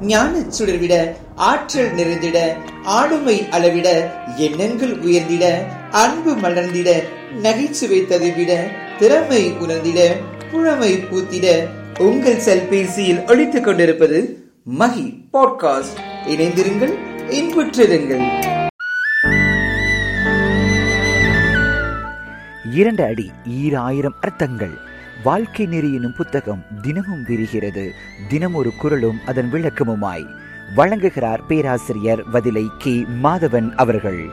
ஞான சுடர்விட ஆற்றல் நிறைந்திட ஆளுமை அளவிட எண்ணங்கள் உயர்ந்திட அன்பு மலர்ந்திட நகைச்சுவை ததுவிட திறமை உணர்ந்திட புழமை பூத்திட உங்கள் செல்பேசியில் ஒழித்துக் கொண்டிருப்பது மகி பாட்காஸ்ட். இணைந்திருங்கள் இன்புற்றிருங்கள். இரண்டு அடி ஈராயிரம் அர்த்தங்கள். வாழ்க்கை நெறி எனும் புத்தகம் தினமும் விரிகிறது. தினம் ஒரு குரலும் அதன் விளக்கமுமாய். வழங்குகிறார் பேராசிரியர் வதிலை கே. மாதவன் அவர்கள்.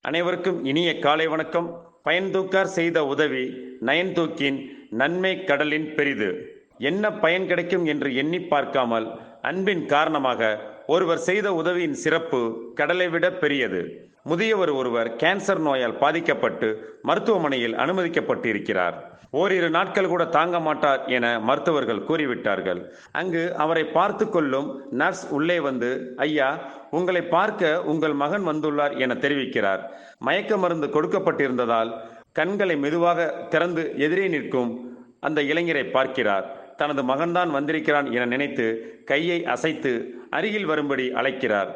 அனைவருக்கும் இனிய காலை வணக்கம். பயன்தூக்கார் செய்த உதவி நயன் தூக்கின் நன்மை கடலின் பெரிது. என்ன பயன் கிடைக்கும் என்று எண்ணி பார்க்காமல் அன்பின் காரணமாக ஒருவர் செய்த உதவியின் சிறப்பு கடலை விட பெரியது. முதியவர் ஒருவர் கேன்சர் நோயால் பாதிக்கப்பட்டு மருத்துவமனையில் அனுமதிக்கப்பட்டு இருக்கிறார் ஓரிரு நாட்கள் கூட தாங்க மாட்டார் என மருத்துவர்கள் கூறிவிட்டார்கள். அங்கு அவரை பார்த்து கொள்ளும் நர்ஸ் உள்ளே வந்து ஐயா உங்களை பார்க்க உங்கள் மகன் வந்துள்ளார் என தெரிவிக்கிறார். மயக்க மருந்து கொடுக்கப்பட்டிருந்ததால் கண்களை மெதுவாக திறந்து எதிரே நிற்கும் அந்த இளைஞரை பார்க்கிறார். தனது மகன்தான் வந்திருக்கிறான் என நினைத்து கையை அசைத்து அருகில் வரும்படி அழைக்கிறார்.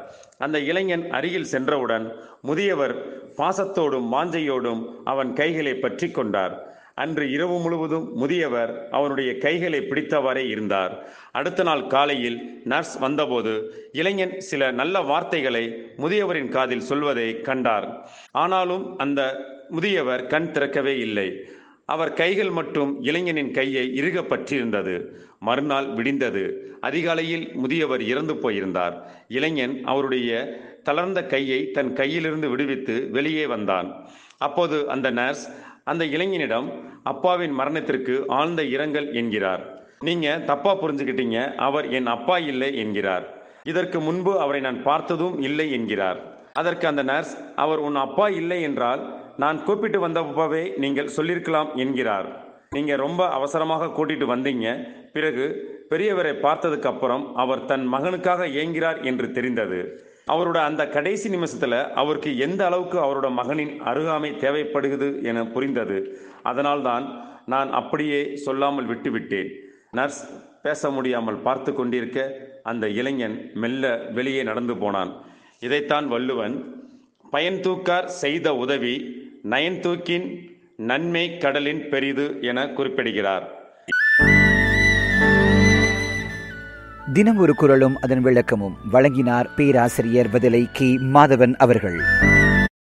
அந்த இளைஞன் அருகில் சென்றவுடன் முதியவர் பாசத்தோடும் மாஞ்சையோடும் அவன் கைகளை பற்றி கொண்டார். அன்று இரவு முழுவதும் முதியவர் அவனுடைய கைகளை பிடித்தவாறே இருந்தார். அடுத்த நாள் காலையில் நர்ஸ் வந்தபோது இளைஞன் சில நல்ல வார்த்தைகளை முதியவரின் காதில் சொல்வதை கண்டார். ஆனாலும் அந்த முதியவர் கண் திறக்கவே இல்லை. அவர் கைகள் மட்டும் இளைஞனின் கையை இறுக பற்றியிருந்தது மறுநாள் விடிந்தது. அதிகாலையில் முதியவர் இறந்து போயிருந்தார். இளைஞன் அவருடைய தளர்ந்த கையை தன் கையிலிருந்து விடுவித்து வெளியே வந்தான். அப்போது அந்த நர்ஸ் அந்த இளைஞனிடம் அப்பாவின் மரணத்திற்கு ஆழ்ந்த இரங்கல் என்கிறார். நீங்க தப்பா புரிஞ்சுக்கிட்டீங்க. அவர் என் அப்பா இல்லை என்கிறார். இதற்கு முன்பு அவரை நான் பார்த்ததும் இல்லை என்கிறார். அதற்கு அந்த நர்ஸ் அவர் உன் அப்பா இல்லை என்றால் நான் கூப்பிட்டு வந்தப்பவே நீங்கள் சொல்லியிருக்கலாம் என்கிறார். நீங்க ரொம்ப அவசரமாக கூட்டிட்டு வந்தீங்க. பிறகு பெரியவரை பார்த்ததுக்கு அப்புறம் அவர் தன் மகனுக்காக ஏங்கிறார் என்று தெரிந்தது. அவரோட அந்த கடைசி நிமிஷத்துல அவருக்கு எந்த அளவுக்கு அவரோட மகனின் அருகாமை தேவைப்படுகிறது என புரிந்தது. அதனால்தான் நான் அப்படியே சொல்லாமல் விட்டுவிட்டேன். நர்ஸ் பேச முடியாமல் பார்த்து கொண்டிருக்க அந்த இளைஞன் மெல்ல வெளியே நடந்து போனான். இதைத்தான் வள்ளுவன் பயன் தூக்கார் செய்த உதவி நயன்தூக்கின் நன்மை கடலின் பெரிது என குறிப்பிடுகிறார். தினம் ஒரு குரலும் அதன் விளக்கமும் வழங்கினார் பேராசிரியர் பதிலை கி மாதவன் அவர்கள்.